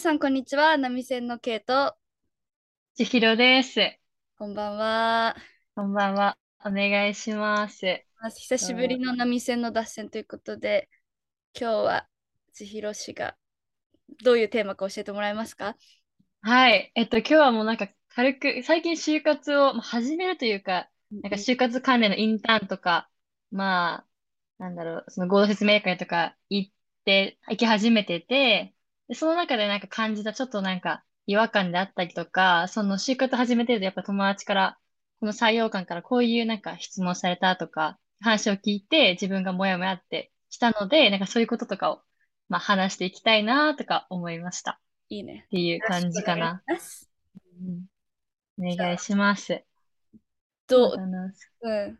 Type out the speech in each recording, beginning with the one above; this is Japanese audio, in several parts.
さん、こんにちは。波線のケイト。千尋です。こんばんは。こんばんは。お願いします。久しぶりの波線の脱線ということで、今日は千尋氏がどういうテーマか教えてもらえますか？はい。えっと、今日はもうなんか軽く、最近就活をまあ始めるというか、なんか就活関連のインターンとか、まあ、なんだろう、その合同説明会とか行って、行き始めてて、で、その中でなんか感じたちょっとなんか違和感であったりとか、その就活始めてるとやっぱ友達から、この採用官からこういうなんか質問されたとか、話を聞いて自分がモヤモヤってきたので、なんかそういうこととかを、まあ話していきたいなとか思いました。いいね。っていう感じかな。よろしくお願いしますうんお願いします。どう、そうん、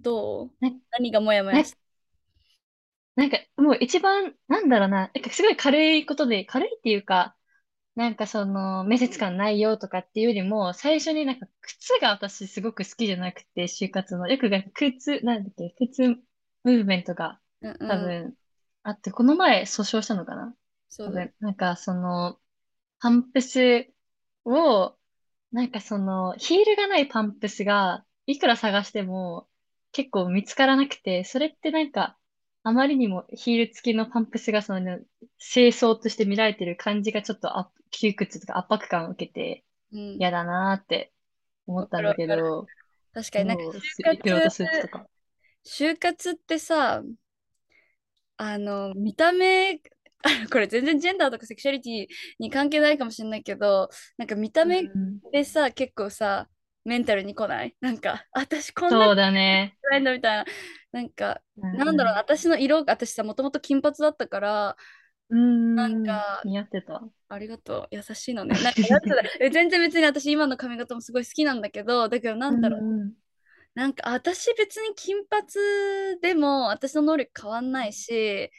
どう？ね何がモヤモヤしたなんか、もう一番、なんだろうな、なんかすごい軽いことで、軽いっていうか、なんかその、面接官ないよとかっていうよりも、最初になんか靴が私すごく好きじゃなくて、就活の。よくなんか靴、なんだっけ、靴ムーブメントがうんうん。多分あって、この前訴訟したのかな。そうだ。多分、なんかその、パンプスを、なんかその、ヒールがないパンプスが、いくら探しても結構見つからなくて、それってなんか、あまりにもヒール付きのパンプスがその、清掃として見られてる感じがちょっとあ窮屈とか圧迫感を受けてうん、嫌だなーって思ったんだけわかる。ど、確かになんか就活、か。就活ってさ、あの、見た目、あ これ全然ジェンダーとかセクシャリティに関係ないかもしれないけど、なんか見た目うん。でさ、結構さ、メンタルに来ない？なんか、あ私こんなそうだね。暗いんだみたいな。なんか、うんなんだろうな、私の色が、私さ、もともと金髪だったから、うん。なんか似合ってた。ありがとう、優しいのね。なんか 全然別に私今の髪型もすごい好きなんだけど、だけどなんだろう、うんなんか私別に金髪でも私の能力変わんないし、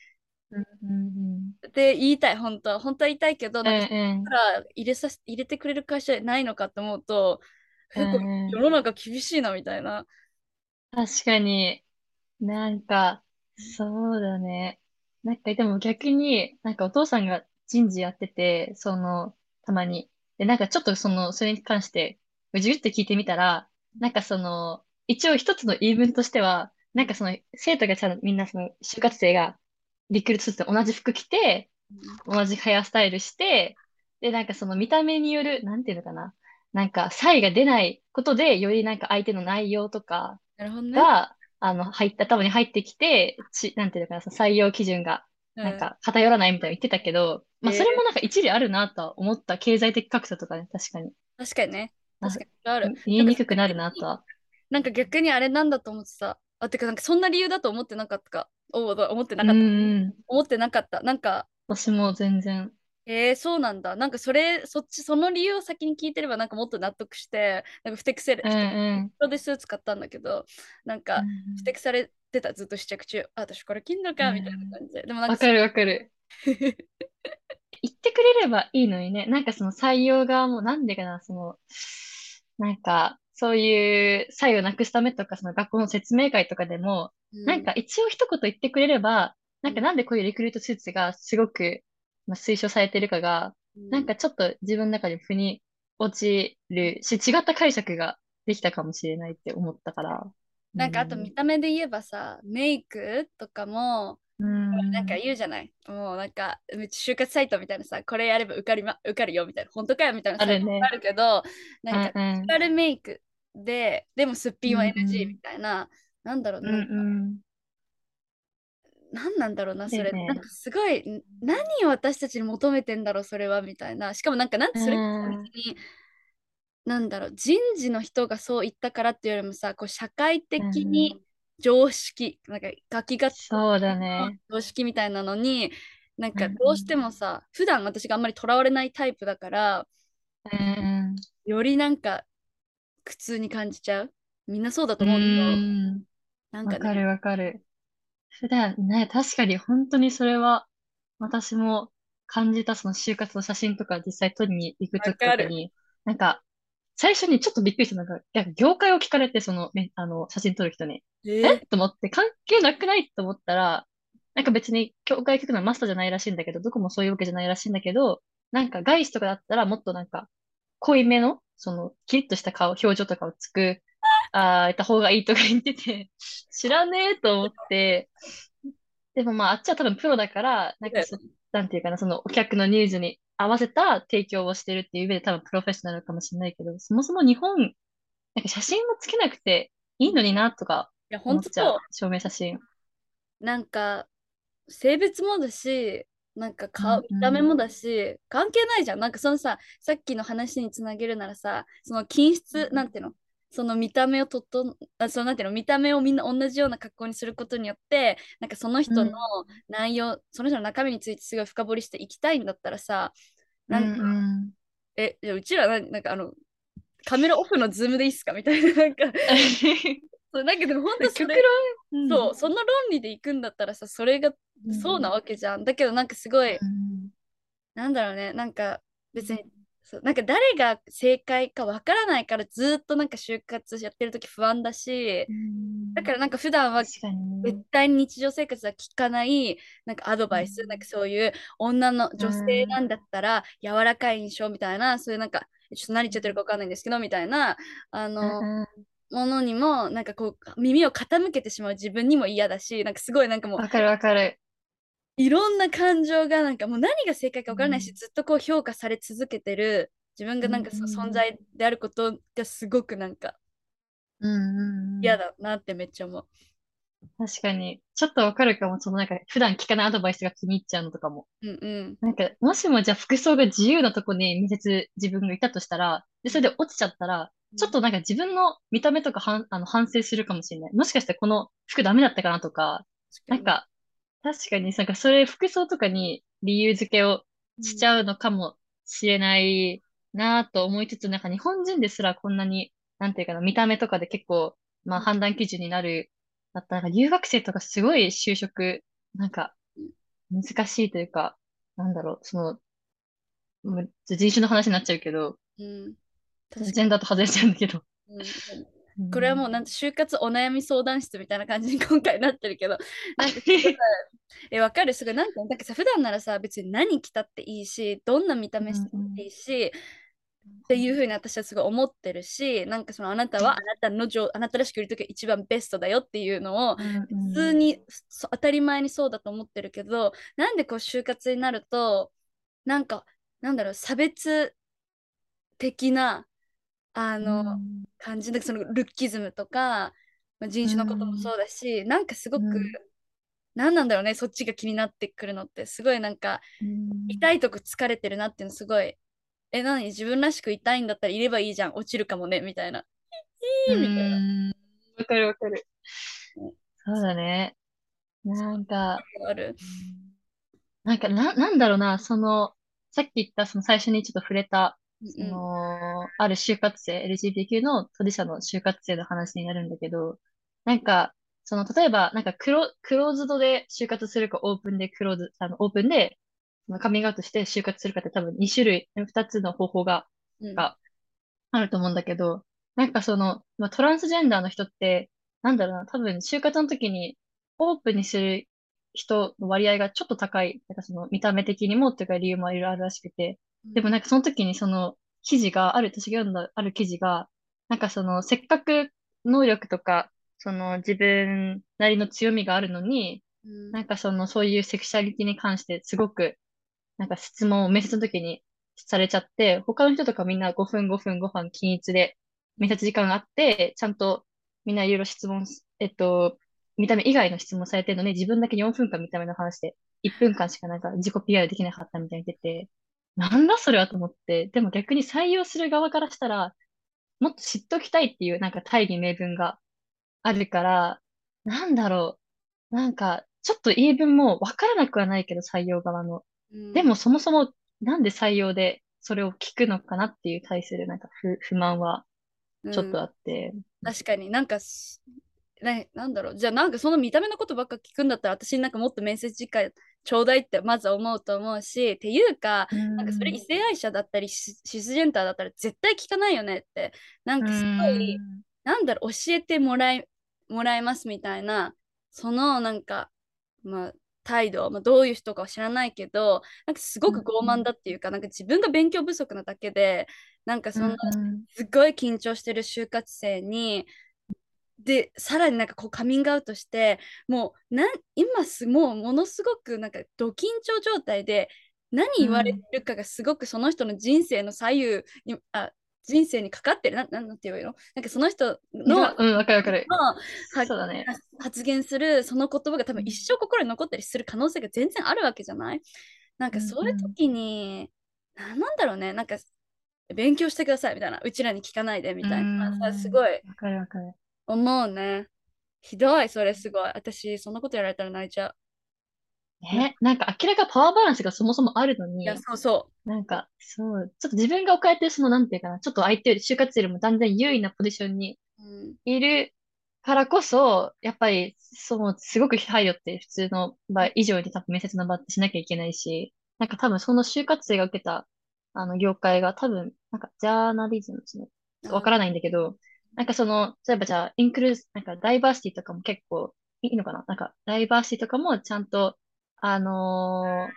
うんうんって言いたい、本当は。本当は言いたいけど、だから入れさせ入れてくれる会社ないのかって思うと、うん結構うん世の中厳しいなみたいな。確かに、なんか、そうだね。なんか、でも逆に、なんかお父さんが人事やってて、その、たまに。で、なんかちょっとその、それに関して、うじゅって聞いてみたら、なんかその、一応一つの言い分としては、なんかその、生徒がちゃんとみんなその、就活生が、リクルートスーツで同じ服着て、同じヘアスタイルして、で、なんかその見た目による、なんていうのかな。なんか差異が出ないことで、よりなんか相手の内容とかなるほどね。が、あの、入った、頭に入ってきて、ち、なんていうのかな、その採用基準が、うんなんか偏らないみたいな言ってたけど、まあえーそれもなんか一理あるなとは思った。経済的格差とかね、確かに。確かにね。あ確かにある。言いにくくなるなとは。なんか逆にあれなんだと思ってた。あ、てかなんかそんな理由だと思ってなかったか。お思ってなうんかった。うん。思ってなかった。なんか、私も全然。えー、そうなんだ。なんかそれ、そっち、その理由を先に聞いてればなんかもっと納得して、なんかふてくせれ、うんうん。人でスーツ買ったんだけど、なんか、ふてくされてた、ずっと試着中。あ、私これ着んのかみたいな感じで。でもなんか、わかるわかる。言ってくれればいいのにね。なんかその採用側もなんでかな、その、なんか、そういう差異をなくすためとか、その学校の説明会とかでも、うなんか一応一言言ってくれれば、なんかなんでこういうリクルートスーツがすごく、まあ、推奨されてるかが、うんなんかちょっと自分の中で腑に落ちるし、違った解釈ができたかもしれないって思ったから。なんかあと見た目で言えばさ、メイクとかも、うん、なんか言うじゃない？もうなんか、就活サイトみたいなさ、これやれば受かり、ま、受かるよみたいな、本当かよみたいなあるねあるけど、なんか、うんうん受かるメイクで、でもすっぴんはうんうん NG みたいな、なんだろう、うんなんかうん。なんなんだろうな、それ。ねなんかすごい、ん何を私たちに求めてんだろう、それはみたいな。しかもなんか、なんてそれうん別に、なんだろう、人事の人がそう言ったからっていうよりもさ、こう社会的に常識、なんか書きがそうだね。常識みたいなのに、なんかうんうんどうしてもさ、普段私があんまりとらわれないタイプだから、うんよりなんか苦痛に感じちゃう。みんなそうだとうん。思うけど、うん。なんかね、わかるわかる。普段ね、確かに本当にそれは私も感じたその就活の写真とか実際撮りに行くときとわかに、なんか最初にちょっとびっくりしたのが、いや業界を聞かれてそのね、あの写真撮る人に、ええ？と思って関係なくない？と思ったら、なんか別に教会行くのはマスターじゃないらしいんだけど、どこもそういうわけじゃないらしいんだけど、なんか外資とかだったらもっとなんか濃いめの、そのキリッとした顔、表情とかをつく、ああ、いた方がいいとか言ってて、知らねえと思って、でもまああっちは多分プロだから、なんかそ、なんていうかな、そのお客のニーズに合わせた提供をしてるっていう上で多分プロフェッショナルかもしれないけど、そもそも日本、なんか写真もつけなくていいのになとかいや、思っちゃう。証明写真。なんか、性別もだし、なんか顔、うん見た目もうん。だし、関係ないじゃん。なんかそのさ、さっきの話につなげるならさ、その均質、なんていうの？その見た目をとっとあ、そのなんていうの見た目をみんな同じような格好にすることによって、なんかその人のうん。内容、その人の中身についてすごい深掘りしていきたいんだったらさ、うんなんか、うん。え、じゃあうちらな、なんかあの、カメラオフのズームでいいっすか？みたいな、なんか、そうなんかでも本当そ極れ、論、うん。そう、その論理でいくんだったらさ、それがそうなうん。わけじゃん。だけどなんかすごい、うん。なんだろうね、なんか別に、そう、なんか誰が正解かわからないからずっとなんか就活やってる時不安だし、うん。だからなんか普段は絶ね。対に日常生活は聞かないなんかアドバイス、なんかうん。そういう女のう女性なん。んだったら柔らかい印象みたいな、そういうなんかちょっと何言っちゃってるかわかんないんですけどみたいな、あうの、ん。ものにもなんかこう耳を傾けてしまう自分にも嫌だしなんかすごいなんかもうわかるわかる。いろんな感情がなんかもう何が正解か分からないしうん。ずっとこう評価され続けてる自分がうん。なんかその存うん。在であることがすごくなんか嫌だなってめっちゃ思う。確かに。ちょっとわかるかも。そのなんか、普段聞かないアドバイスが気に入っちゃうのとかも。うんうんなんか、もしもじゃあ服装が自由なとこに面接自分がいたとしたら、で、それで落ちちゃったら、ちょっとなんか自分の見た目とかはん、あの、反省するかもしれない。もしかしてこの服ダメだったかなとか、確かに。なんか、確かになんかそれ服装とかに理由付けをうんしちゃうのかもしれないなと思いつつ、なんか日本人ですらこんなに、なんていうかな、見た目とかで結構、まあ判断基準になる、だったらなんか留学生とかすごい就職、なんか難しいというか、なんだろう、その、もう人種の話になっちゃうけど、うん、ジェンダーと外れちゃうんだけど。に。うんうん。これはもうなんて就活お悩み相談室みたいな感じに今回なってるけど、え、わかる？すごいなんか、なんかさ、普段ならさ、別に何着たっていいし、どんな見たうん目してうんもいいし、っていうふうに私はすごい思ってるし、なんかそのあなたはあなたの上、あなたらしくいるときが一番ベストだよっていうのをうんう普通んにそ当たり前にそうだと思ってるけど、なんでこう就活になると、なんか、なんだろう、差別的なあうのん。感じで、そのルッキズムとか、まあ人う種のこともんそうだし、なんかすごく、うん。なんなんだろうね、そっちが気になってくるのって、すごいなんか、うん。痛いとこ疲れてるなっていうのすごい、え、何？自分らしくいたいんだったらいればいいじゃん、落ちるかもね、みたいな。わかるわかる。うん。そうだね。なんか、ある。なんか、な、なんだろうな、その、さっき言った、その最初にちょっと触れた、そ。の、ある就活生、LGBTQ の当事者の就活生の話になるんだけど、なんか、その、例えば、なんかクロ、クローズドで就活するか、オープンでクローズ、あの、オープンで、カミングアウトして就活するかって多分2種類、2つの方法が、うん。があると思うんだけど、なんかその、まあ、トランスジェンダーの人って、なんだろうな、多分就活の時にオープンにする人の割合がちょっと高い、なんかその見た目的にもっていうか理由もいろいろあるらしくて、でもなんかその時にその記事が、ある、私が読んだある記事が、なんかそのせっかく能力とか、その自分なりの強みがあるのに、うん。なんかそのそういうセクシャリティに関してすごくなんか質問を面接の時にされちゃって、他の人とかみんな5分5分5分均一で面接時間があって、ちゃんとみんないろいろ質問す、えっと、見た目以外の質問されてるのに、自分だけ4分間見た目の話で、1分間しかなんか自己 PR できなかったみたいに言ってて、なんだそれはと思って、でも逆に採用する側からしたら、もっと知っときたいっていうなんか大義名分があるから、なんだろう。なんか、ちょっと言い分もわからなくはないけど、採用側の。うん。でもそもそもなんで採用でそれを聞くのかなっていう対するなんか不、不満はちょっとうん。あって。確かになんかす、ね、なんだろう。じゃあなんかその見た目のことばっか聞くんだったら私になんかもっと面接時間ちょうだいってまず思うと思うし、っていうか、なんかそれ異ん、性愛者だったりシシスジェンダーだったら絶対聞かないよねって、なんかすごい、ん、なんだろう、教えてもらい、もらいますみたいな、そのなんか、まあ、態度、まあ、どういう人かは知らないけどなんかすごく傲慢だっていうかなんか自分が勉強不足なだけでなんかそんなすごい緊張してる就活生にでさらになんかこうカミングアウトしてもうな今すもうものすごくなんかド緊張状態で何言われるかがすごくその人の人生の左右にあ人生にかかってるななんて言うの？なんかその人のうんわかるわかる。そうだね。発言するその言葉が多分一生心に残ったりする可能性が全然あるわけじゃない？なんかそういう時に、うんうん、なんだろうね？なんか勉強してくださいみたいな。うちらに聞かないでみたいな。すごい。わかるわかる思うね。ひどいそれすごい。私そんなことやられたら泣いちゃう。ね、なんか明らかパワーバランスがそもそもあるのに、いや、そうそう。なんか、そう、ちょっと自分が置かれてるその、なんていうかな、ちょっと相手より、就活よりも断然優位なポジションにいるからこそ、やっぱり、その、すごく配慮って普通の場以上に多分面接の場ってしなきゃいけないし、なんか多分その就活生が受けた、あの、業界が多分、なんか、ジャーナリズムですね。わからないんだけど、なんかその、例えばじゃあ、インクルーズ、なんかダイバーシティとかも結構いいのかな？なんか、ダイバーシティとかもちゃんとあのー、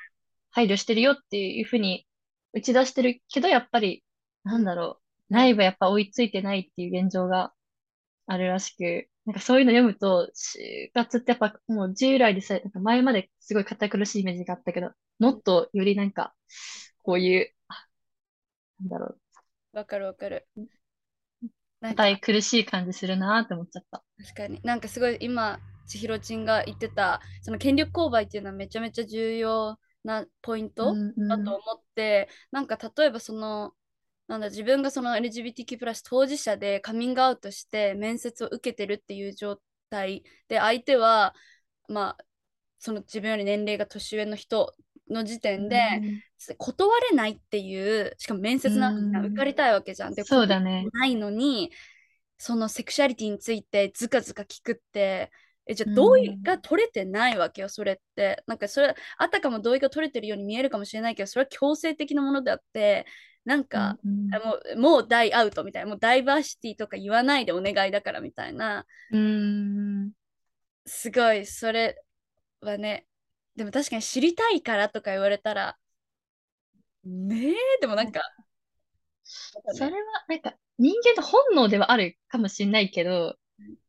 配慮してるよっていうふうに打ち出してるけど、やっぱり、なんだろう、内部やっぱ追いついてないっていう現状があるらしく、なんかそういうの読むと、就活ってやっぱもう従来でさ、なんか前まですごい堅苦しいイメージがあったけど、もっとよりなんか、こういう、なんだろう。わかるわかる。硬い苦しい感じするなって思っちゃった。確かに。なんかすごい今、千尋ちんが言ってたその権力勾配っていうのはめちゃめちゃ重要なポイントだと思って、うんうん、なんか例えばそのなんだ自分がその LGBTQ+ 当事者でカミングアウトして面接を受けてるっていう状態で相手はまあその自分より年齢が年上の人の時点で、うん、断れないっていうしかも面接なんか受かりたいわけじゃん。でそうだね。ないのにそのセクシャリティについてずかずか聞くってえじゃあ同意が取れてないわけよ、それって。なんかそれ、あたかも同意が取れてるように見えるかもしれないけど、それは強制的なものであって、なんか、うんもうもう大アウトみたいな、もうダイバーシティとか言わないでお願いだからみたいな。うんすごい、それはね、でも確かに知りたいからとか言われたら、ねえ、でもなんか、それはなんか人間の本能ではあるかもしれないけど、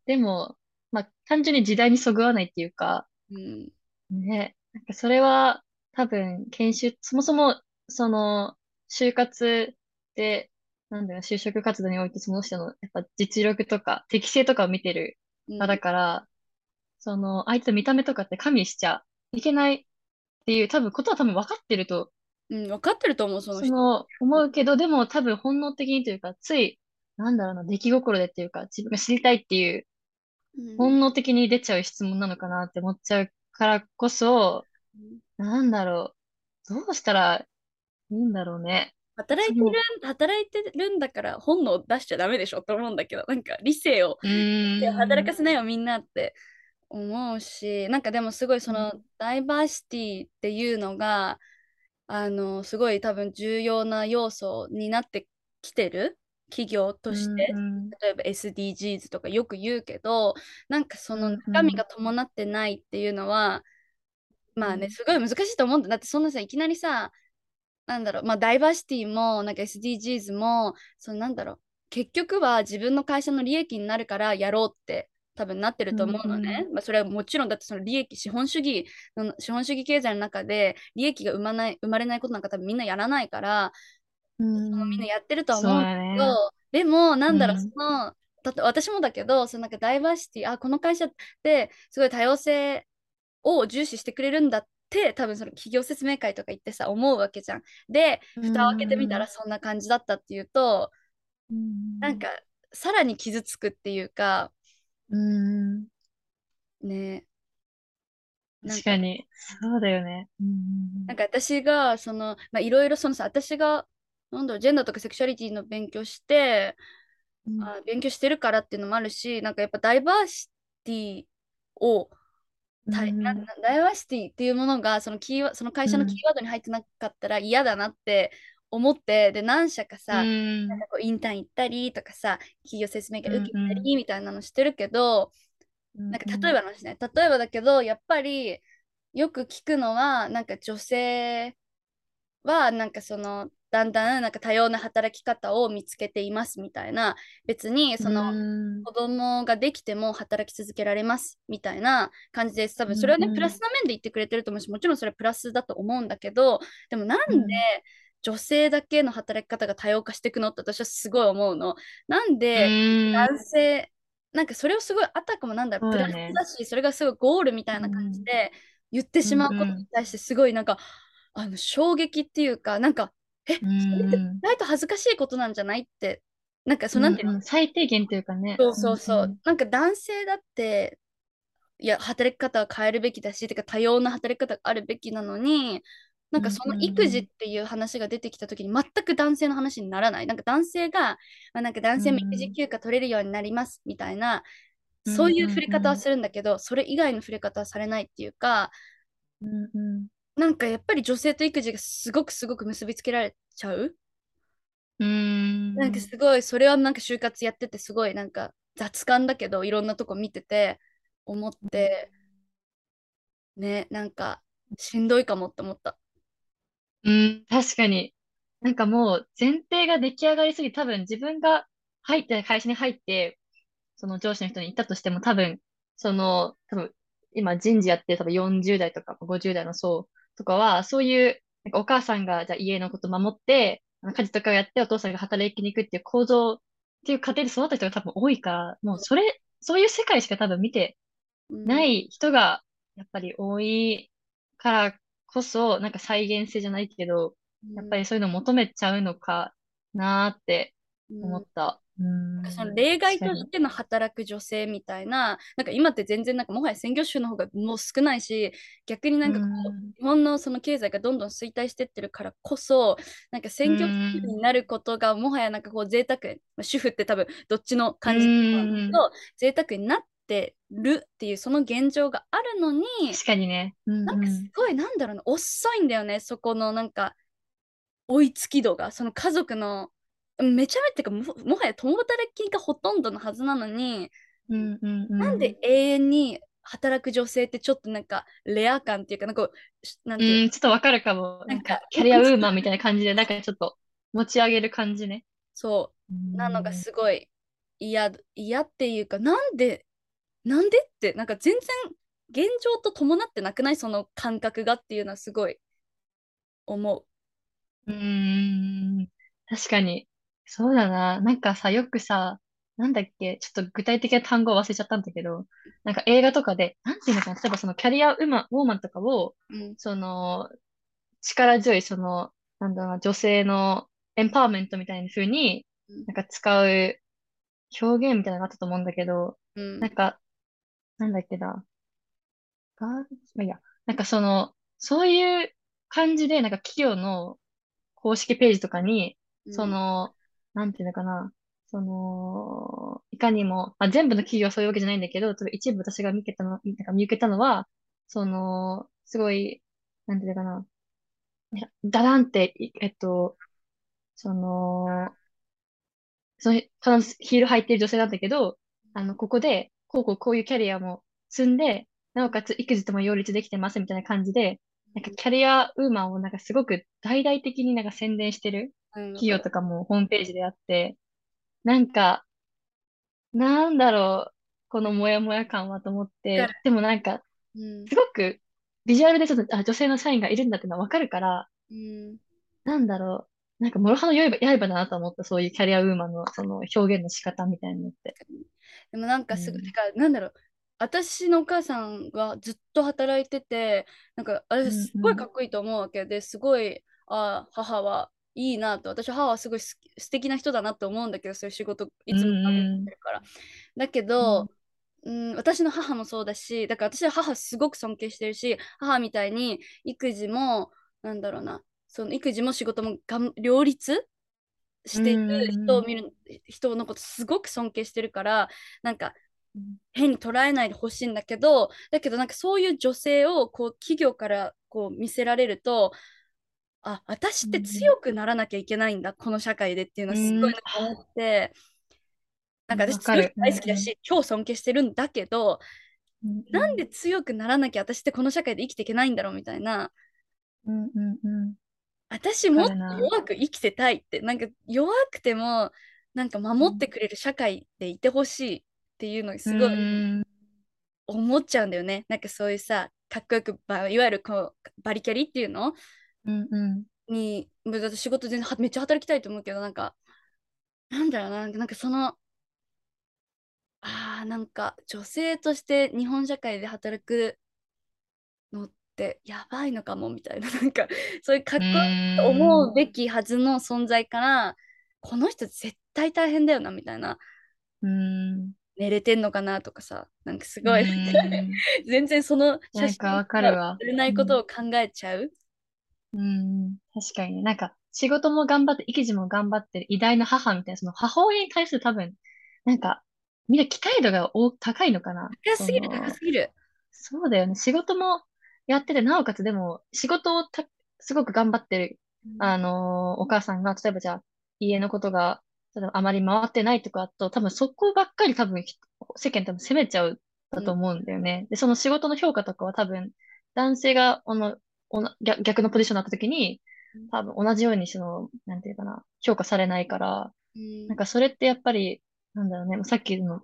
でもまあ、単純に時代にそぐわないっていうか、うん、ね、なんかそれは多分研修、そもそもその就活で、なんだろう、就職活動においてその人のやっぱ実力とか適性とかを見てる場だから、うん、その相手の見た目とかって加味しちゃいけないっていう多分ことは多分分かってると。うん、分かってると思う、その人。その思うけど、でも多分本能的にというか、つい、なんだろうな、出来心でっていうか、自分が知りたいっていう本能的に出ちゃう質問なのかなって思っちゃうからこそ、なんだろう。どうしたらいいんだろうね。働いてる、働いてるんだから本能出しちゃダメでしょと思うんだけど、なんか理性を働かせないよみんなって思うし、なんかでもすごいそのダイバーシティっていうのが、あの、すごい多分重要な要素になってきてる企業として、うんうん、例えば SDGs とかよく言うけどなんかその中身が伴ってないっていうのは、うん、まあねすごい難しいと思うんだ。だってそんなさいきなりさなんだろうまあダイバーシティもなんか SDGs もそのなんだろう結局は自分の会社の利益になるからやろうって多分なってると思うのね、うん。うん、まあ、それはもちろんだってその利益資本主義の資本主義経済の中で利益が生まない生まれないことなんか多分みんなやらないからうん、みんなやってるとは思うけど、ね、でもなんだろう、うん、そのだって私もだけどそのなんかダイバーシティあこの会社ってすごい多様性を重視してくれるんだって多分その企業説明会とか行ってさ思うわけじゃん。で蓋を開けてみたらそんな感じだったっていうと、うん、なんかさらに傷つくっていうか、うん、ね。確かに。そうだよね。なんか私がそのまあいろいろそのさ私がなんだろう、ジェンダーとかセクシャリティの勉強して、うん、あ勉強してるからっていうのもあるし、なんかやっぱダイバーシティを、ダイバーシティっていうものがそのキーその会社のキーワードに入ってなかったら嫌だなって思って、で何社かさ、うん、なんかこうインターン行ったりとかさ企業説明会受けたりみたいなのしてるけど、うん、なんか例えばの話ね例えばだけどやっぱりよく聞くのはなんか女性はなんかそのだんだんなんか多様な働き方を見つけていますみたいな別にうそのん。子供ができても働き続けられますみたいな感じです多分うそれはねプラん。スな面で言ってくれてると思うしもちろんそれはプラスだと思うんだけどでもなんでうん。女性だけの働き方が多様化していくのって私はすごい思うのなんうでん。男性なんかそれをすごいあたかもなんだろうプラスだしそれがすごいゴールみたいな感じうん。で言ってうん。しまうことにうん。対してすごいなんかあの衝撃っていうか、なんか、え、うそれって意ん。外と恥ずかしいことなんじゃないって、なんか、そう、なんていうの？うん。うん最低限というかね。そううん。そうそう、うん。なんか男性だって、いや、働き方は変えるべきだし、てか多様な働き方があるべきなのに、なんうん。かその育児っうん。ていう話が出てきたときに全く男性の話にならない。なんか男性が、まあ、なんか男う性も育児ん。休暇取れるようになりますみたいな、うん。そういううん。触れ方はうん。するんだけど、それ以外の触れ方はされないっていうか、なんかやっぱり女性と育児がすごくすごく結びつけられちゃううーなんかん。すごい、それはなんか就活やっててすごいなんか雑感だけど、いろんなとこ見てて思って、ね、なんかしんどいかもって思った。うん、確かに。なんかもう前提が出来上がりすぎ、多分自分が入って会社に入って、その上司の人に言ったとしても多分、その、多分、今人事やって多分40代とか50代の層とかは、そういう、なんかお母さんがじゃあ家のこと守って、家事とかをやってお父さんが働きに行くっていう構造っていう過程で育った人が多分多いから、もうそれ、そういう世界しか多分見て、ない人がやっぱり多いからこそ、なんか再現性じゃないけど、やっぱうん、りそういうのを求めちゃうのかなーってうん。思った。うーん、その例外。としての働く女性みたいな、なんか今って全然なんかもはや専業主婦の方がもう少ないし、逆になんかこう、ん、日本のその経済がどんどん衰退してってるからこそ、なんかう専業主婦になることがもはやなんかこう贅沢、まあ、主婦って多分どっちのう感じだけーん、ど、贅沢になってるっていうその現状があるのに、確かにね。うん、なんかすうん、ごいなんだろうな、遅いんだよね、そこのなんか追いつき度が、その家族のめちゃめちゃかも、もはや共働きがほとんどのはずなのに、うん、うん、なんうん。で永遠に働く女性ってちょっとなんかレア感っていうか、なんかなんてちょっとわかるかも。なんか、キャリアウーマンみたいな感じで、なんかちょっと持ち上げる感じね。そうなのがん、すごい嫌、嫌っていうか、なんで、なんで？って、なんか全然現状と伴ってなくない？その感覚がっていうのはすごい思う。うーん、確かに。そうだな。なんかさ、よくさ、なんだっけ、ちょっと具体的な単語忘れちゃったんだけど、なんか映画とかで、なんていうのかな、例えばそのキャリアウーマン、ウォーマンとかを、うん。その、力強い、その、なんだろうな、女性のエンパワーメントみたいな風に、うん。なんか使う表現みたいなのがあったと思うんだけど、うんなんか、なんだっけな、ガーまあいいや、なんかその、そういう感じで、なんか企業の公式ページとかに、そうん。の、なんていうのかな、その、いかにも、まあ、全部の企業はそういうわけじゃないんだけど、例えば一部私が見けたの、なんか見受けたのは、その、すごい、なんていうのかな、ダランって、いえっと、その、その、必ずヒール履いてる女性なんだけど、あの、ここで、こうこうこういうキャリアも積んで、なおかつ育児とも両立できてますみたいな感じで、なんかキャリアウーマンをなんかすごく大々的になんか宣伝してる。企業とかもホームページであって、なんか、なんだろう、このモヤモヤ感はと思っ。て、でもなんか、うん。すごくビジュアルでちょっと、あ、女性の社員がいるんだってのはわかるから、うん。なんだろう、なんか、諸刃の刃、刃だなと思った、そういうキャリアウーマンのその表現の仕方みたいなのって。でもなんかすぐ、てうん。か、なんだろう、私のお母さんがずっと働いてて、なんか、あれうん、すごいうん、かっこいいと思うわけで、すごい、あ母はいいなと、私は母はすごい好き素敵な人だなと思うんだけど、そういう仕事いうつも見ん、てるから。だけうん、ど、うん、私の母もそうだし、だから私は母すごく尊敬してるし、母みたいに育児も、なんだろうな、その育児も仕事もがん両立うしている人をん、見る人のことすごく尊敬してるからなんかうん、変に捉えないでほしいんだけどだけどなんかそういう女性をこう企業からこう見せられるとあ私ってうん、強くならなきゃいけないんだこの社会でっていうのはすごうん、いなんか思ってなんかうん私強い人わかる。うん、うん、大好きだし超尊敬してるんだけどうんなんで強くならなきゃ私ってこの社会で生きていけないんだろうみたいなうんうんうん。私もっと弱く生きてたいってなんか弱くてもなんか守ってくれる社会でいてほしいっていうのがすごいうん思っちゃうんだよね。なんかそういうさかっこよくばいわゆるこうバリキャリっていうの？うんうん。に仕事全然はめっちゃ働きたいと思うけどなんかなんだろうななんかそのあーなんか女性として日本社会で働くのってやばいのかもみたいな なんかそういうかっこいいと思うべきはずの存在からこの人絶対大変だよなみたいなうん。寝れてんのかなとかさなんかすごいうん 全然その写真なんかわかるわ売れないことを考えちゃう、うん。確かにね。なんか、仕事も頑張って、育児も頑張ってる偉大な母みたいな、その母親に対する多分、なんか、みんな期待度がお高いのかな。高すぎる高すぎるそうだよね。仕事もやってて、なおかつでも、仕事をたすごく頑張ってる、あのーお母さんが、例えばじゃあ、家のことが、あまり回ってないとかだと、多分そこばっかり多分、世間多分責めちゃうだと思うんだよね。で、その仕事の評価とかは多分、男性が、あの、おな逆逆のポジションになった時に、多分同じようにその、なんていうかな、評価されないから、うん。なんかそれってやっぱり、なんだろうね、さっきの、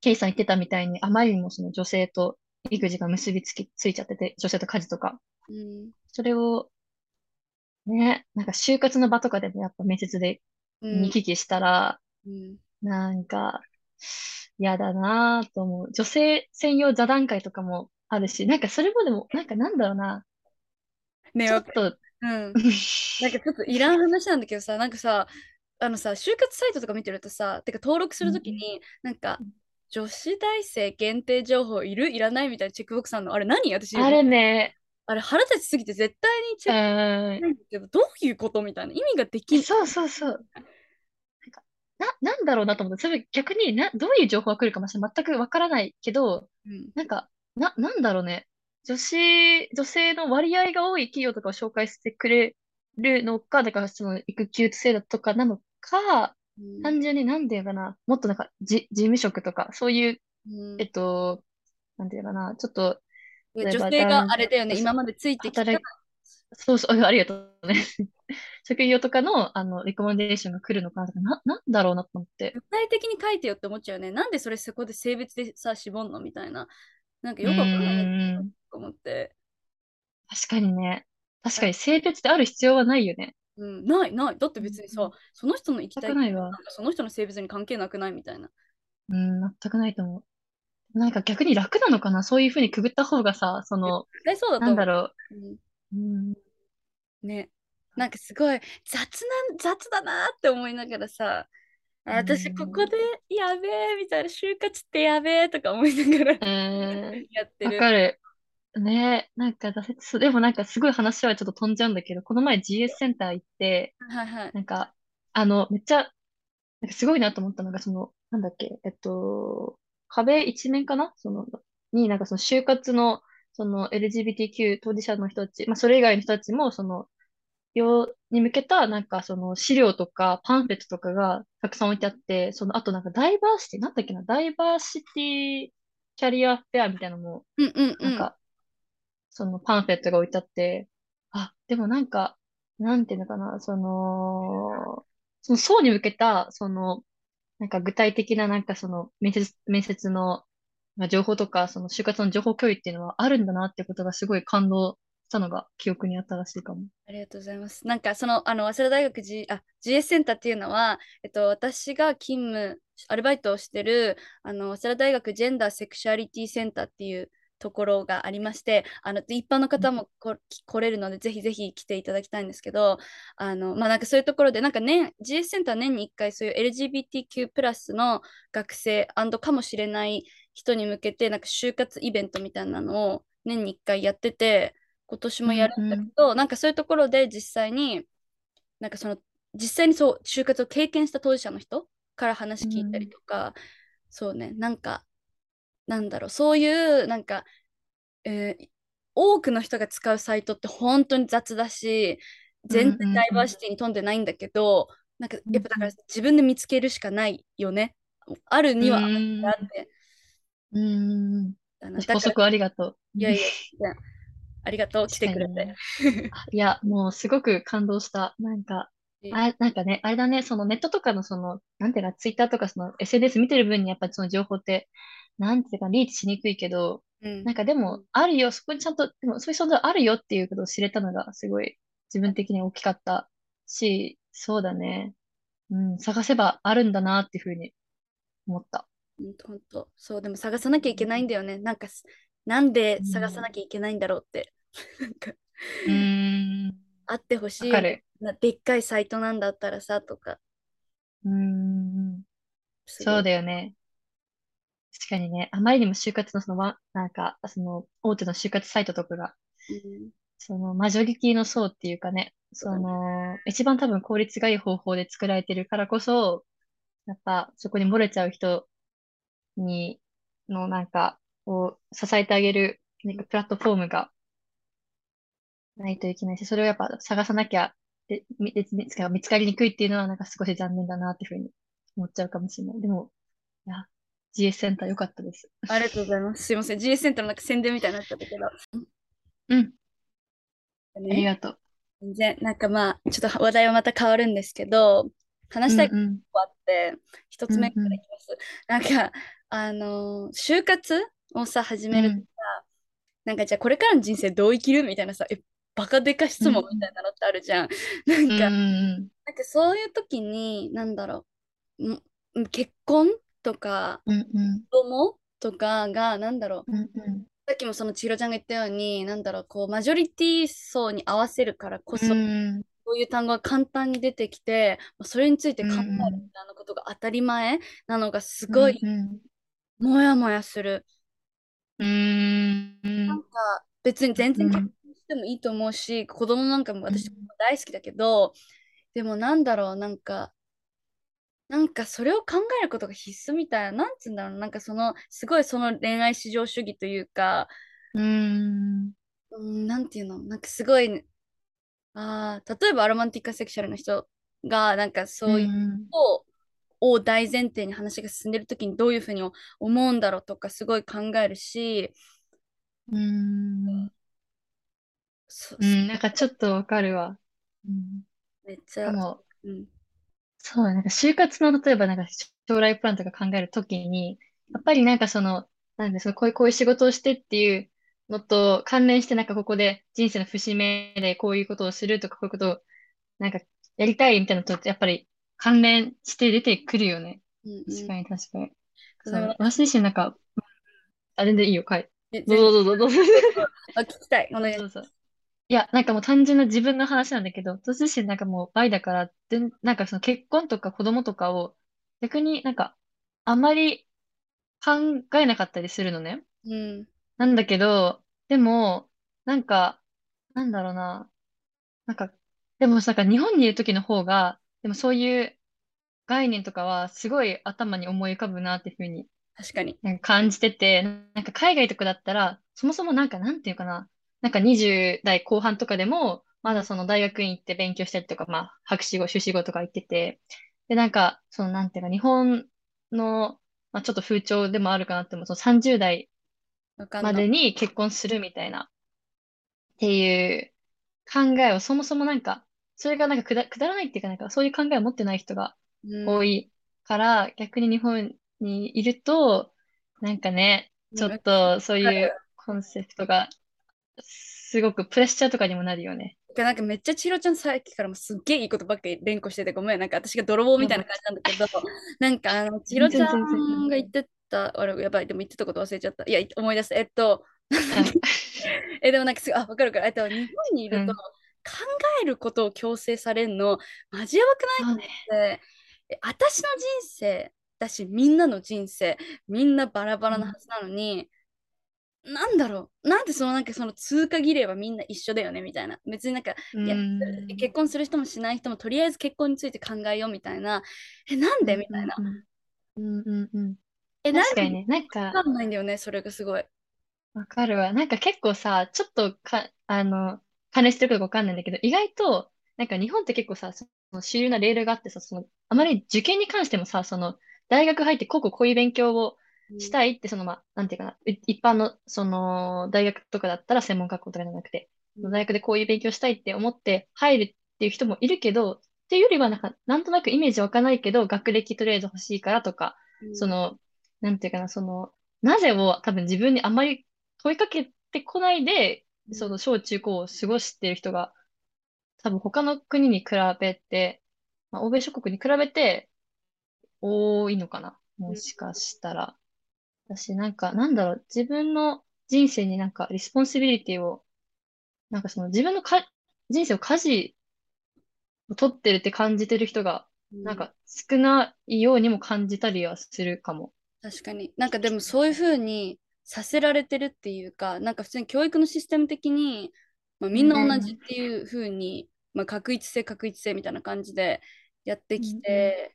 ケイさん言ってたみたいに、あまりにもその女性と育児が結びつき、ついちゃってて、女性と家事とか、うん。それを、ね、なんか就活の場とかでもやっぱ面接でうん。見聞きしたら、うん。なんか、嫌だなぁと思う。女性専用座談会とかもあるし、なんかそれもでも、なんかなんだろうな、ねちょっと、うん。なんかちょっといらん話なんだけどさ、なんかさ、あのさ、就活サイトとか見てるとさ、てか登録するときに、なんか、女子大生限定情報いる？いらない？みたいなチェックボックスあるの？あれ何？私、あれね、あれ腹立ちすぎて絶対にチうェックけど、どういうこと？みたいな。意味ができん。そうそうそう。なな、なんだろうなと思って、それ逆にな、どういう情報が来るかもしれない全くわからないけど、うんなんか、な、なんだろうね。女子、女性の割合が多い企業とかを紹介してくれるのか、だからその育休制度とかなのか、うん単純になんていうかな、もっとなんか、じ、事務職とか、そういう、うんえっと、なんていうかな、ちょっと、で例えば女性があれだよね、男今までついてきた。働い、そうそう、あ ありがとうね。職業とかの、あの、レコメンデーションが来るのかなとか、な、なんだろうなと思って。具体的に書いてよって思っちゃうよね。なんでそれそこで性別でさ、絞んの？みたいな。なんかうよくわかんないな。と思って。確かにね。確かに性別ってある必要はないよね。うん、ないない。だって別にさ、うんその人の生きたいないわその人の性別に関係なくないみたいな。うん、全くないと思う。なんか逆に楽なのかなそういうふうにくぐった方がさ、その、そうだと思う。なんだろうんう。うん、ね。なんかすごい雑な、雑だなって思いながらさ、あ私ここでやべえみたいな、就活ってやべえとか思いながら やってる。わかる。ねなんか挫折す、でもなんかすごい話はちょっと飛んじゃうんだけど、この前 GS センター行って、はいはい。なんか、あの、めっちゃ、なんかすごいなと思ったのが、その、なんだっけ、えっと、壁一面かな？その、になんかその就活の、その LGBTQ 当事者の人たち、まあそれ以外の人たちも、その、用に向けた、なんかその資料とかパンフレットとかがたくさん置いてあって、その、あとなんかダイバーシティ、なんだっけな、ダイバーシティキャリアフェアみたいなのも、うんうんうん。なんか、そのパンフレットが置いてあって、あ、でもなんか、なんていうのかな、その、その層に向けた、その、なんか具体的ななんかその面接、面接の情報とか、その就活の情報共有っていうのはあるんだなってことがすごい感動したのが記憶にあったらしいかも。ありがとうございます。なんかその、あの、早稲田大学、G、あ GS センターっていうのは、えっと、私が勤務、アルバイトをしてる、あの、早稲田大学ジェンダーセクシュアリティセンターっていうところがありまして、あの、一般の方もこ来れるので、ぜひぜひ来ていただきたいんですけど、あの、まあ、なんかそういうところで、なんか年、GS センター年に1回そういう LGBTQ+ の学生かもしれない人に向けて、なんか就活イベントみたいなのを年に1回やってて、今年もやるんだけど、なんかそういうところで実際に、なんかその、実際にそう、就活を経験した当事者の人から話聞いたりとか、そうね、なんか、なんだろう、そういう、なんか、えー多くの人が使うサイトって本当に雑だし、全然ダイバーシティに富んでないんだけど、なんかやっぱだから自分で見つけるしかないよね。あるにはあって。うん。補足ありがとう。いやいや、ありがとう、来てくれて。ね、いや、もうすごく感動した。なんか、あ、なんかね、あれだね、そのネットとかのその、なんていうか、ツイッターとかその SNS 見てる分にやっぱりその情報って、なんていうか、リーチしにくいけど、うん、なんかでも、あるよ、そこにちゃんと、でもそういう存在あるよっていうことを知れたのが、すごい自分的に大きかったし、そうだね。うん、探せばあるんだなっていうふうに思った。ほんと、そう、でも探さなきゃいけないんだよね。なんか、なんで探さなきゃいけないんだろうって。なんか、うん。あってほしい。なでっかいサイトなんだったらさ、とか。うん。そうだよね。確かにね、あまりにも就活のその、なんか、その、大手の就活サイトとかが、うん、その、マジョリティの層っていうかね、その、一番多分効率がいい方法で作られてるからこそ、やっぱ、そこに漏れちゃう人に、のなんか、を支えてあげる、なんかプラットフォームがないといけないし、それをやっぱ探さなきゃ、で、み見つかりにくいっていうのはなんか少し残念だなっていうふうに思っちゃうかもしれない。でも、いや、GS センター良かったです。ありがとうございます。すいません。GS センターのなんか宣伝みたいになっちゃったけど。うん。ありがとう。全然、なんかまあ、ちょっと話題はまた変わるんですけど、話したいことがあって、一、うんうん、つ目からいきます。うんうん、なんか、あのー、就活をさ、始めるとさ、うん、なんかじゃあこれからの人生どう生きるみたいなさ、え、バカでか質問みたいなのってあるじゃん。うん、なんか、うん、なんかそういう時に、なんだろう、結婚とか、うんうん、子供とかが、なんだろう、うんうん、さっきもその千尋ちゃんが言ったように、なんだろう、こう、マジョリティ層に合わせるからこそ、うん、そういう単語が簡単に出てきて、それについて考えるみたいなことが当たり前なのがすごい、もやもやする。うん、なんか別に全然結婚してもいいと思うし、子供なんかも私も大好きだけど、でもなんだろう、なんか、なんかそれを考えることが必須みたいな、なんつうんだろう、な。んかその、すごいその恋愛至上主義というか、うーん、なんていうの、なんかすごい、ああ、例えばアロマンティックセクシャルの人が、なんかそういうこを大前提に話が進んでる時にどういうふうに思うんだろうとかすごい考えるし、うん、うん、なんかちょっとわかるわ。うん、めっちゃ、もうん、そう、なんか就活の例えばなんか将来プランとか考えるときに、やっぱりなんかその、なんでそのこういう、こういう仕事をしてっていうのと関連してなんかここで人生の節目でこういうことをするとかこういうことをなんかやりたいみたいなのとやっぱり関連して出てくるよね。うん確かに確かに。そう、私自身なんか、あ、全然いいよ、かい。どうぞどうぞどうぞ。あ、聞きたい。お願いします。いや、なんかもう単純な自分の話なんだけど、私自身なんかもう倍だから、で、なんかその結婚とか子供とかを逆になんかあんまり考えなかったりするのね。うん。なんだけど、でも、なんか、なんだろうな。なんか、でもなんか日本にいる時の方が、でもそういう概念とかはすごい頭に思い浮かぶなっていうふうに確かに。なんか感じてて、なんか海外とかだったら、そもそもなんかなんていうかな、なんか20代後半とかでも、まだその大学院行って勉強したりとか、まあ博士号、修士号とか行ってて、で、なんか、そのなんていうか、日本の、まあちょっと風潮でもあるかなっても、その30代までに結婚するみたいな、っていう考えをそもそもなんか、それがなんかくだ、くだらないっていうか、なんかそういう考えを持ってない人が多いから、うん、逆に日本にいると、なんかね、ちょっとそういうコンセプトがすごくプレッシャーとかにもなるよね。なんかめっちゃ千尋ちゃんさっきからもすっげえいいことばっかり連呼しててごめん。なんか私が泥棒みたいな感じなんだけど、なんかあの千尋ちゃんが言ってたあれやばいでも言ってたこと忘れちゃった。いや思い出す。えっと えでもなんかすあ分かるからえっと日本にいると、考えることを強制されるのマジやばくない？って、ね、私の人生だしみんなの人生みんなバラバラなはずなのに、うん、なんだろう。なんでそのなんかその通過儀礼はみんな一緒だよねみたいな。別になんか、いや結婚する人もしない人もとりあえず結婚について考えようみたいな。えなんで？みたいな、うんうんうん、え確かにね。なんかわかんないんだよねそれがすごい。わかるわ。なんか結構さちょっとかあの関連してるかわかんないんだけど、意外と、なんか日本って結構さ、その主流なレールがあってさ、その、あまり受験に関してもさ、その、大学入ってこうこうこういう勉強をしたいって、その、まあ、なんていうかな、い一般の、その、大学とかだったら専門学校とかじゃなくて、うん大学でこういう勉強したいって思って入るっていう人もいるけど、っていうよりは、なんか、なんとなくイメージ湧かないけど、学歴とりあえず欲しいからとか、うんその、なんていうかな、その、なぜを多分自分にあんまり問いかけてこないで、うんその小中高を過ごしている人が、多分他の国に比べて、まあ、欧米諸国に比べて多いのかな。もしかしたら。私なんか、なんだろう、自分の人生になんか responsibility を、なんかその自分のか人生を舵を取ってるって感じてる人が、うんなんか少ないようにも感じたりはするかも。確かに。なんかでもそういうふうにさせられてるっていうか、なんか普通に教育のシステム的に、まあ、みんな同じっていうふうに、まあ、画一性画一性みたいな感じでやってきて、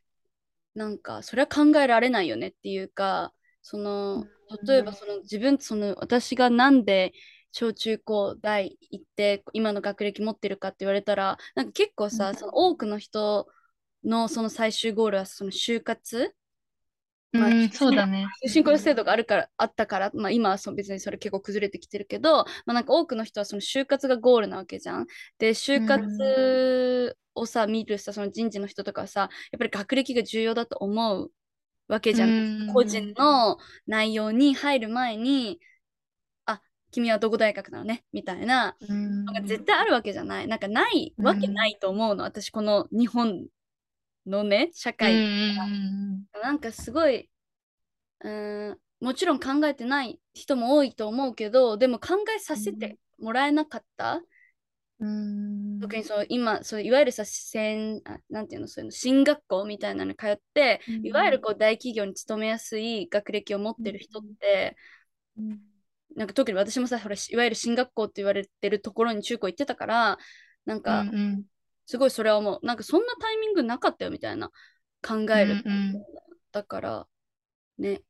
なんかそれは考えられないよねっていうか、その例えばその自分その私がなんで小中高大行って今の学歴持ってるかって言われたらなんか結構さ、うんその多くの人のその最終ゴールはその就活まあうん、そうだね。進行制度があるからあったから、まあ、今はそう別にそれ結構崩れてきてるけど、まあ、なんか多くの人はその就活がゴールなわけじゃん。で就活をさ見るさその人事の人とかはさやっぱり学歴が重要だと思うわけじゃん。うん個人の内容に入る前にあ君はどこ大学なのね？みたいなうんのが絶対あるわけじゃない。なんかないわけないと思うの、私この日本のね社うん会うんなんかすごい、うーん、もちろん考えてない人も多いと思うけど、でも考えさせてもらえなかった。うん。特にそう今そういわゆるさ専あなんていうのそういうの進学校みたいなのに通って、うんいわゆるこう大企業に勤めやすい学歴を持ってる人って、うん。なんか特に私もさほらいわゆる進学校って言われてるところに中高行ってたからなんかうんうん。すごいそれは思うなんかそんなタイミングなかったよみたいな考える、うんうん。だからね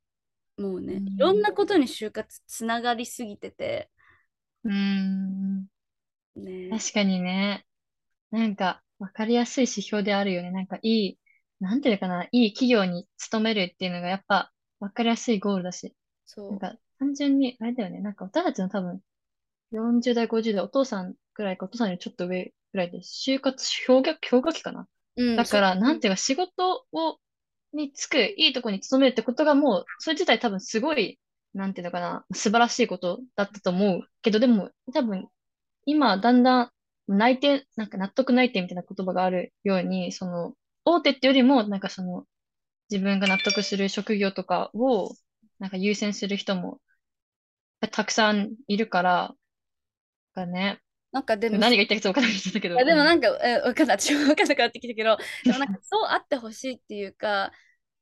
もうね、うん。いろんなことに就活つながりすぎてて。うんね確かにね。なんか、わかりやすい指標であるよね。なんか、いい、なんていうのかな、いい企業に勤めるっていうのが、やっぱ、わかりやすいゴールだし。そうなんか、単純に、あれだよね。なんか、私たちの多分、40代、50代、お父さんくらいか、お父さんよりちょっと上くらいで、就活氷河、氷河期かな。うんだから、なんていうか、仕事を、に就く、いいとこに勤めるってことがもう、それ自体多分すごい、なんていうのかな、素晴らしいことだったと思うけど、でも、多分、今、だんだん、内定、なんか納得内定みたいな言葉があるように、その、大手ってよりも、なんかその、自分が納得する職業とかを、なんか優先する人も、たくさんいるから、がね、なんかでも何が言ったかちょっと分からなくなったけど。いやでもなんか、えわかんない。私も 分かんなくなってきたけど、でもなんか そうあってほしいっていうか、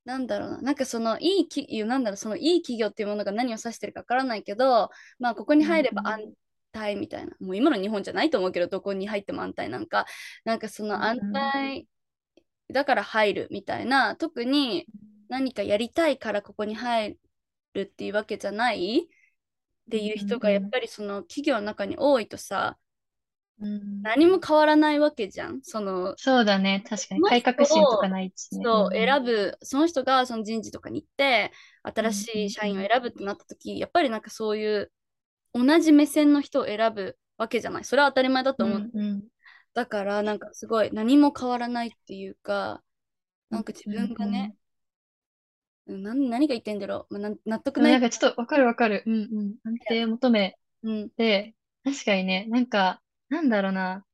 なんだろうな、なんかそのいい企業、なんだろう、そのいい企業っていうものが何を指してるか分からないけど、まあここに入れば安泰みたいな、もう今の日本じゃないと思うけど、どこに入っても安泰なんか、なんかその安泰だから入るみたいな、特に何かやりたいからここに入るっていうわけじゃない。っていう人がやっぱりその企業の中に多いとさ、うん。何も変わらないわけじゃん。そのそうだね。確かに。改革心とかないしね。そう、ん選ぶ、その人がその人事とかに行って、新しい社員を選ぶってなった時、やっぱりなんかそういう同じ目線の人を選ぶわけじゃない。それは当たり前だと思う。うんうんだからなんかすごい何も変わらないっていうか、なんか自分がね、うん何何が言ってんだろう。まあ、な納得ない。なんかちょっとわかるわかる。うんうん。安定を求めうん、て、確かにね、なんか、なんだろうな。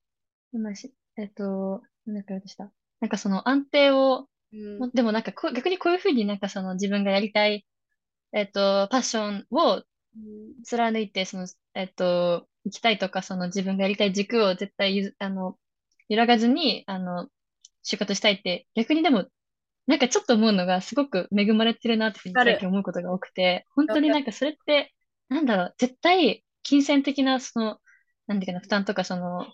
今し、えっと、なんだっけ言おうとした。なんかその安定を、うんもでもなんかこう逆にこういうふうになんかその自分がやりたい、えっと、パッションをうん貫いて、その、えっと、行きたいとか、その自分がやりたい軸を絶対ゆず、あの、揺らがずに、あの、就活したいって、逆にでも、なんかちょっと思うのが、すごく恵まれてるなって最近思うことが多くて、本当になんかそれって、なんだろう、絶対、金銭的な、その、なんていうかな、負担とか、その、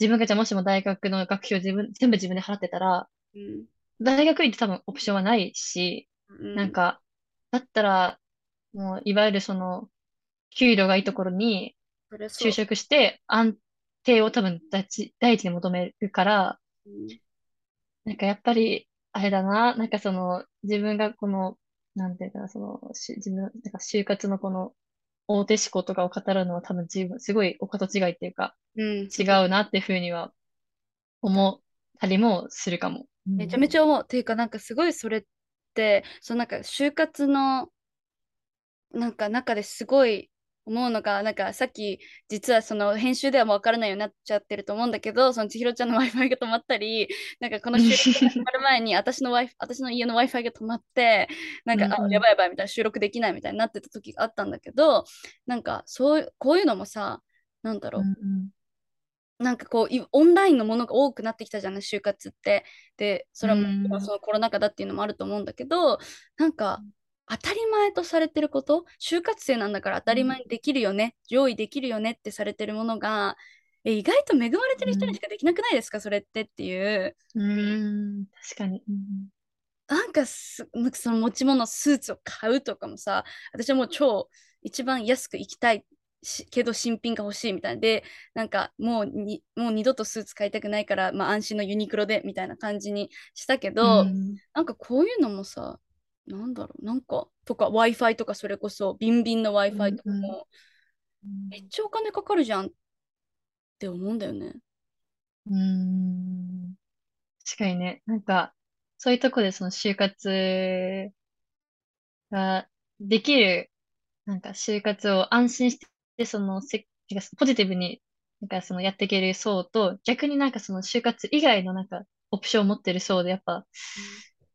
自分がじゃあもしも大学の学費を自分、全部自分で払ってたら、うん。大学院って多分オプションはないし、うん。なんか、だったら、もう、いわゆるその、給料がいいところに就職して、安定を多分第一、第一に求めるから、うんなんかやっぱり、あれだな、なんかその、自分がこの、なんていうかな、その、し自分の、なんか就活のこの、大手思考とかを語るのは多分自分、すごいお門違いっていうか、うん、違うなっていうふうには思ったりもするかも。めちゃめちゃ思う。っていうか、なんかすごいそれって、そのなんか就活のなんか中ですごい思うのが、なんかさっき実はその編集ではもう分からないようになっちゃってると思うんだけど、その千尋ちゃんの Wi-Fi が止まったり、なんかこの収録が始まる前に私の Wi-Fi、私の家の Wi-Fi が止まって、なんか、あ、やばいやばいみたいな収録できないみたいになってた時があったんだけど、なんかそういう、こういうのもさ、なんだろう。うんうんなんかこうオンラインのものが多くなってきたじゃない就活って。でそれはもうそのコロナ禍だっていうのもあると思うんだけどなんか当たり前とされてること？就活生なんだから当たり前にできるよね、うん、上位できるよねってされてるものが。え意外と恵まれてる人にしかできなくないですか、うん、それってっていう。うん確かに、うん、なんかすなんかその持ち物スーツを買うとかもさ私はもう超一番安く行きたいけど新品が欲しいみたいでなんかもうにもう二度とスーツ買いたくないから、まあ、安心のユニクロでみたいな感じにしたけど、うん、なんかこういうのもさなんだろう、なんか、とか Wi-Fi とかそれこそ、ビンビンの Wi-Fi とかも、めっちゃお金かかるじゃんって思うんだよね。うん。確かにね、なんか、そういうとこでその就活ができる、なんか就活を安心して、そのせ、ポジティブに、なんかそのやっていける層と、逆になんかその就活以外のなんかオプションを持ってる層で、やっぱ、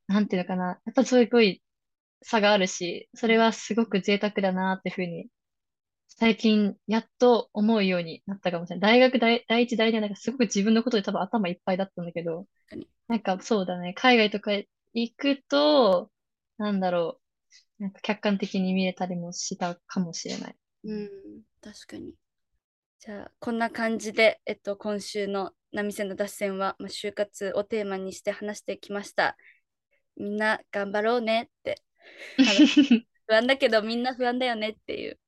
なんていうのかな。やっぱすごい差があるし、それはすごく贅沢だなっていうふうに、最近やっと思うようになったかもしれない。大学第、第一、第二はなんかすごく自分のことで多分頭いっぱいだったんだけど、なんかそうだね。海外とか行くと、なんだろう。なんか客観的に見えたりもしたかもしれない。うん、確かに。じゃあ、こんな感じで、えっと、今週の波線の脱線は、まあ、就活をテーマにして話してきました。みんな頑張ろうねって 不安だけどみんな不安だよねっていう。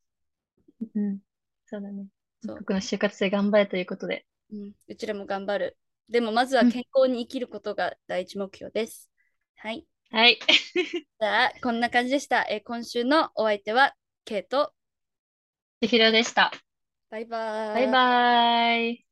うん、そうだね。僕の就活生頑張れということで。うん、うちらも頑張る。でもまずは健康に生きることが第一目標です。はい。はい。じゃあ、こんな感じでした。え今週のお相手は、ケイト。千尋でした。バイバイ。バイバイ。